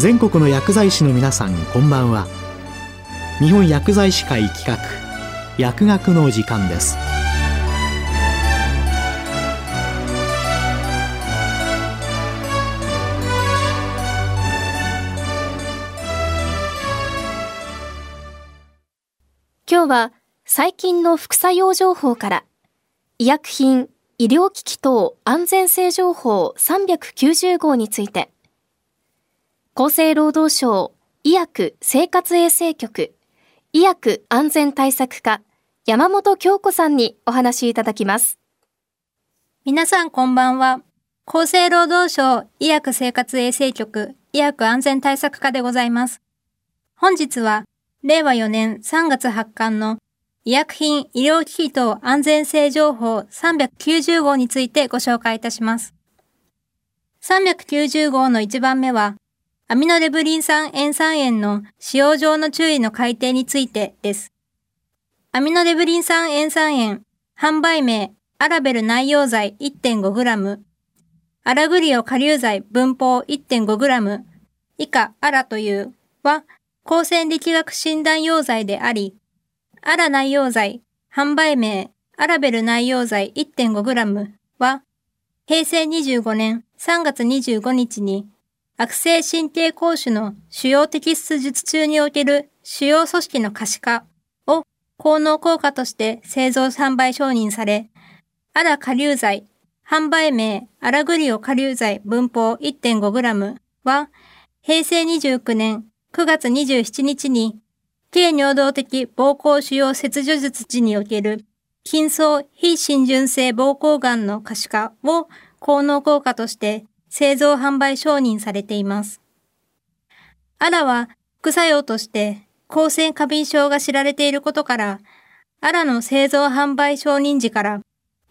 全国の薬剤師の皆さんこんばんは。日本薬剤師会企画薬学の時間です。今日は最近の副作用情報から医薬品医療機器等安全性情報390号について。厚生労働省医薬生活衛生局医薬安全対策課山本京子さんにお話しいただきます。皆さんこんばんは。厚生労働省医薬生活衛生局医薬安全対策課でございます。本日は令和4年3月発刊の医薬品医療機器等安全性情報390号についてご紹介いたします。390号の1番目は、アミノレブリン酸塩酸塩の使用上の注意の改定についてです。アミノレブリン酸塩酸塩、販売名、アラベル内容剤 1.5g、アラグリオ下流剤分法 1.5g 以下アラというは、光線力学診断用剤であり、アラ内容剤、販売名、アラベル内容剤 1.5g は、平成25年3月25日に、悪性神経膠腫の主要摘出術中における主要組織の可視化を効能効果として製造販売承認され、アラ下流剤、販売名アラグリオ下流剤分法 1.5g は、平成29年9月27日に、軽尿道的膀胱腫瘍切除術時における、筋層非浸潤性膀胱癌の可視化を効能効果として製造販売承認されています。アラは副作用として抗線過敏症が知られていることから、アラの製造販売承認時から、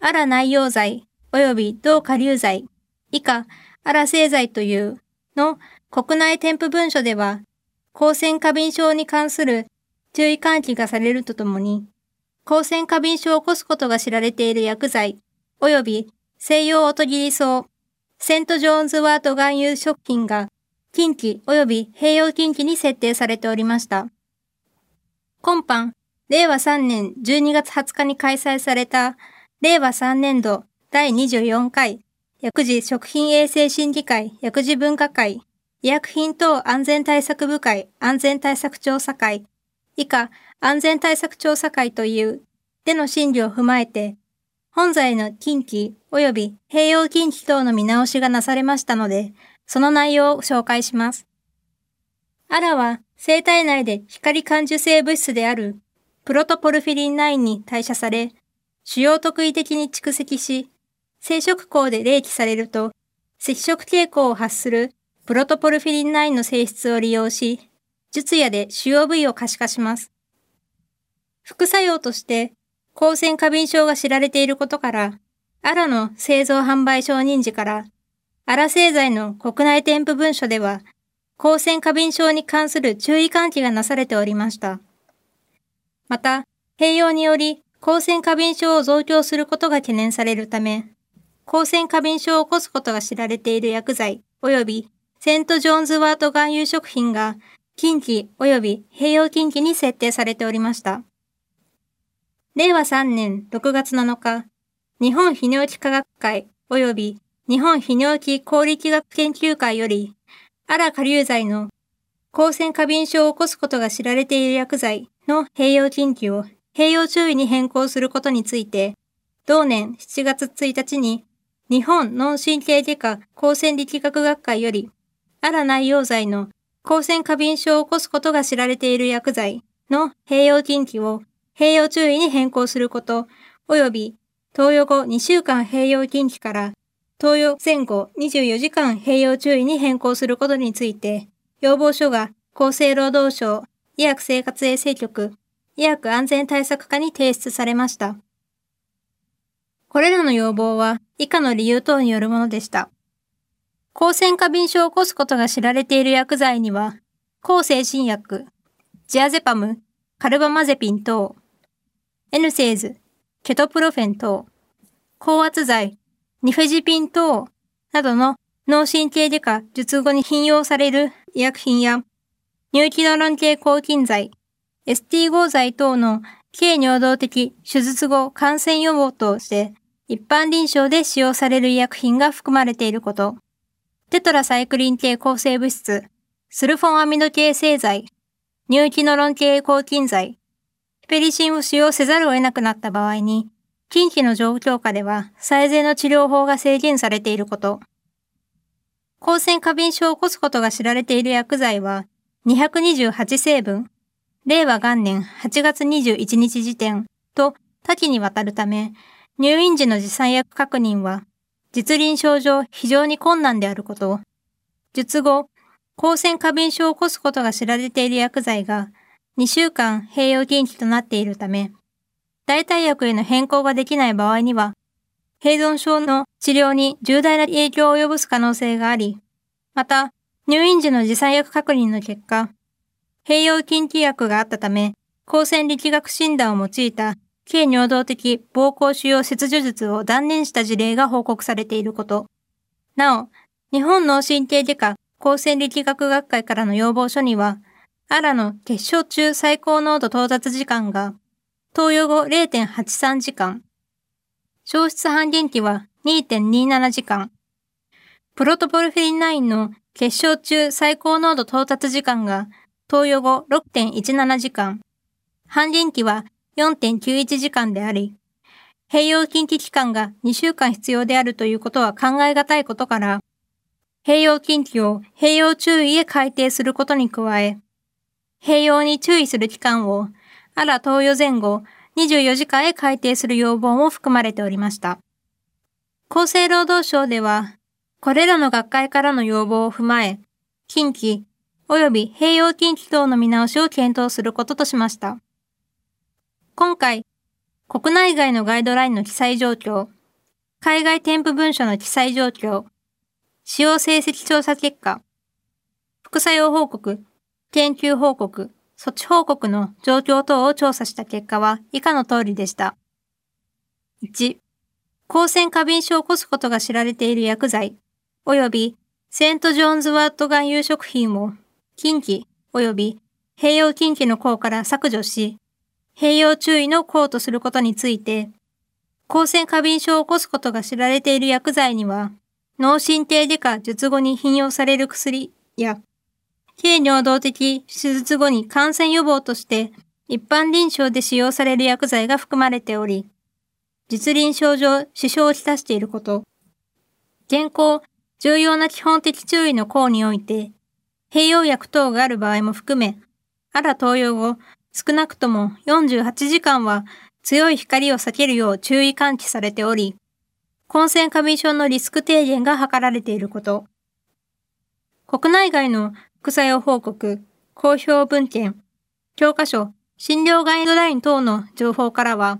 アラ内容剤及び同下流剤以下アラ製剤というの国内添付文書では光線過敏症に関する注意喚起がされるとともに、光線過敏症を起こすことが知られている薬剤、及び西洋音切り草、セントジョーンズワート含有食品が近畿及び併用近畿に設定されておりました。今般、令和3年12月20日に開催された令和3年度第24回薬事食品衛生審議会薬事分科会医薬品等安全対策部会安全対策調査会以下安全対策調査会というでの審理を踏まえて、本在の近畿及び併用近畿等の見直しがなされましたので、その内容を紹介します。アラは生体内で光感受性物質であるプロトポルフィリン9に代謝され、主要特異的に蓄積し、生殖孔で冷気されると、赤色傾向を発するプロトポルフィリン9の性質を利用し、術野で主要部位を可視化します。副作用として、光線過敏症が知られていることから、アラの製造販売承認時から、アラ製剤の国内添付文書では、光線過敏症に関する注意喚起がなされておりました。また、併用により光線過敏症を増強することが懸念されるため、光線過敏症を起こすことが知られている薬剤及びセント・ジョーンズワート含有食品が近畿及び併用近畿に設定されておりました。令和3年6月7日、日本泌尿器科学会及び日本泌尿器効力学研究会より、アラ下流剤の光線過敏症を起こすことが知られている薬剤の併用近畿を併用注意に変更することについて、同年7月1日に日本脳神経外科光線力学学会よりアラ内容剤の光線過敏症を起こすことが知られている薬剤の併用禁忌を併用注意に変更すること、及び投与後2週間併用禁忌から投与前後24時間併用注意に変更することについて、要望書が厚生労働省医薬生活衛生局医薬安全対策課に提出されました。これらの要望は以下の理由等によるものでした。光線過敏症を起こすことが知られている薬剤には、抗精神薬、ジアゼパム、カルバマゼピン等、エヌセーズ、ケトプロフェン等、高圧剤、ニフェジピン等などの脳神経外科術後に頻用される医薬品や、乳気ドロン系抗菌剤、ST 合剤等の軽尿道的手術後感染予防として一般臨床で使用される医薬品が含まれていること、テトラサイクリン系抗生物質、スルフォンアミノ系製剤、乳気ノロン系抗菌剤、ペリシンを使用せざるを得なくなった場合に、近畿の状況下では最善の治療法が制限されていること、抗線過敏症を起こすことが知られている薬剤は228成分、令和元年8月21日時点と多岐にわたるため、入院時の持参薬確認は、実臨症上非常に困難であること、術後、抗線過敏症を起こすことが知られている薬剤が2週間併用禁忌となっているため、代替薬への変更ができない場合には、併存症の治療に重大な影響を及ぼす可能性があり、また、入院時の持参薬確認の結果、併用禁忌薬があったため、抗線力学診断を用いた軽尿道的膀胱腫瘍切除術を断念した事例が報告されていること。なお、日本脳神経外科高専力学学会からの要望書には、アラの結晶中最高濃度到達時間が、投与後0.83時間、消失半減期は2.27時間、プロトポルフィリン9の結晶中最高濃度到達時間が、投与後6.17時間、半減期は4.91時間であり、併用禁忌期間が2週間必要であるということは考え難いことから、併用禁忌を併用注意へ改定することに加え、併用に注意する期間を、あら投与前後24時間へ改定する要望も含まれておりました。厚生労働省では、これらの学会からの要望を踏まえ、近畿及び併用近畿等の見直しを検討することとしました。今回、国内外のガイドラインの記載状況、海外添付文書の記載状況、使用成績調査結果、副作用報告、研究報告、措置報告の状況等を調査した結果は以下の通りでした。1、抗線過敏症を起こすことが知られている薬剤、及びセント・ジョーンズワット含有食品を近畿及び併用近畿の項から削除し、併用注意の項とすることについて、抗線過敏症を起こすことが知られている薬剤には、脳神経外科術後に頻用される薬や、軽尿道的手術後に感染予防として一般臨床で使用される薬剤が含まれており、実臨床上支障をきたしていること、現行重要な基本的注意の項において、併用薬等がある場合も含め、あら投与後、少なくとも48時間は強い光を避けるよう注意喚起されており、混線過敏症のリスク低減が図られていること。国内外の副作用報告、公表文献、教科書、診療ガイドライン等の情報からは、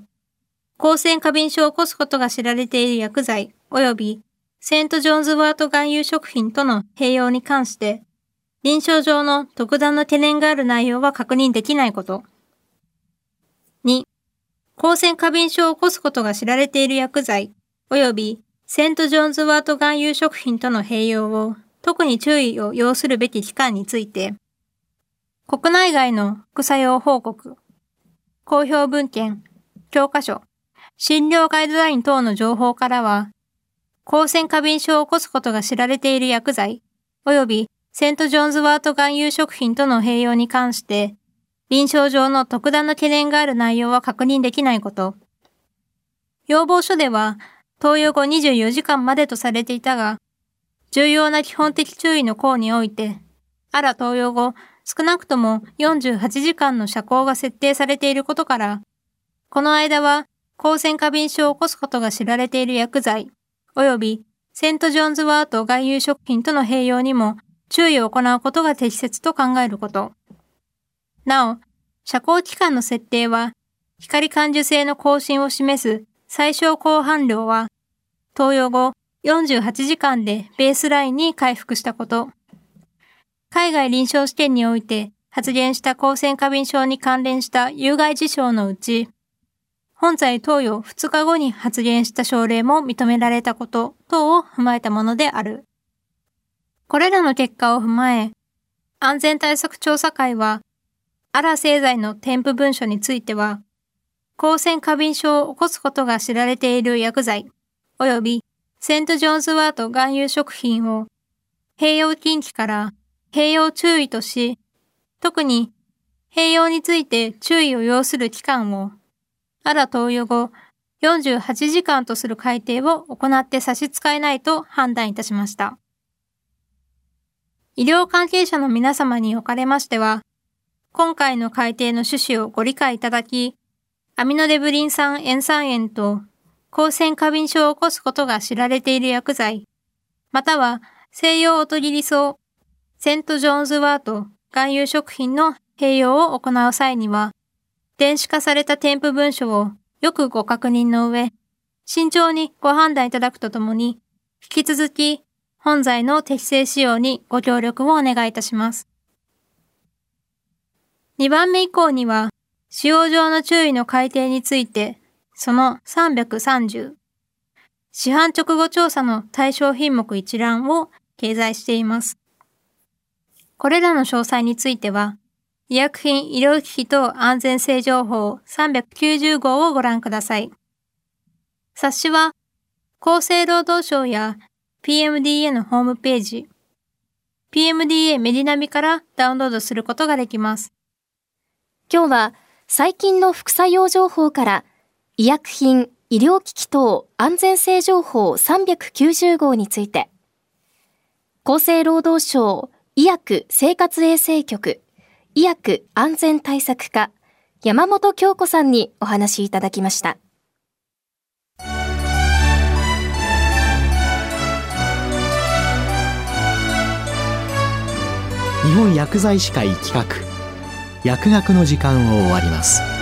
抗線過敏症を起こすことが知られている薬剤及びセント・ジョーンズワート含有食品との併用に関して臨床上の特段の懸念がある内容は確認できないこと。2、抗線過敏症を起こすことが知られている薬剤、及びセント・ジョーンズワート含有食品との併用を特に注意を要するべき期間について、国内外の副作用報告、公表文献、教科書、診療ガイドライン等の情報からは、抗線過敏症を起こすことが知られている薬剤、及びセント・ジョーンズワート含有食品との併用に関して、臨床上の特段の懸念がある内容は確認できないこと。要望書では、投与後24時間までとされていたが、重要な基本的注意の項において、あら投与後、少なくとも48時間の遮光が設定されていることから、この間は、抗線過敏症を起こすことが知られている薬剤、及びセント・ジョンズワート含有食品との併用にも注意を行うことが適切と考えること。なお、遮光期間の設定は、光感受性の更新を示す最小高反量は、投与後48時間でベースラインに回復したこと。海外臨床試験において発現した光線過敏症に関連した有害事象のうち、本在投与2日後に発現した症例も認められたこと等を踏まえたものである。これらの結果を踏まえ、安全対策調査会は、アラ製剤の添付文書については、光線過敏症を起こすことが知られている薬剤、及びセントジョンズワート含有食品を併用禁忌から併用注意とし、特に併用について注意を要する期間を、アラ投与後48時間とする改定を行って差し支えないと判断いたしました。医療関係者の皆様におかれましては、今回の改定の趣旨をご理解いただき、アミノデブリン酸塩酸塩と光線過敏症を起こすことが知られている薬剤、または西洋オトギリソセントジョーンズワート含有食品の併用を行う際には、電子化された添付文書をよくご確認の上、慎重にご判断いただくとともに、引き続き本剤の適正使用にご協力をお願いいたします。2番目以降には、使用上の注意の改定について、その330、市販直後調査の対象品目一覧を掲載しています。これらの詳細については、医薬品医療機器等安全性情報390号をご覧ください。冊子は厚生労働省や PMDA のホームページ、PMDA メディナビからダウンロードすることができます。今日は最近の副作用情報から医薬品医療機器等安全性情報390号について、厚生労働省医薬生活衛生局医薬安全対策課山本京子さんにお話いただきました。日本薬剤師会企画薬学の時間を終わります。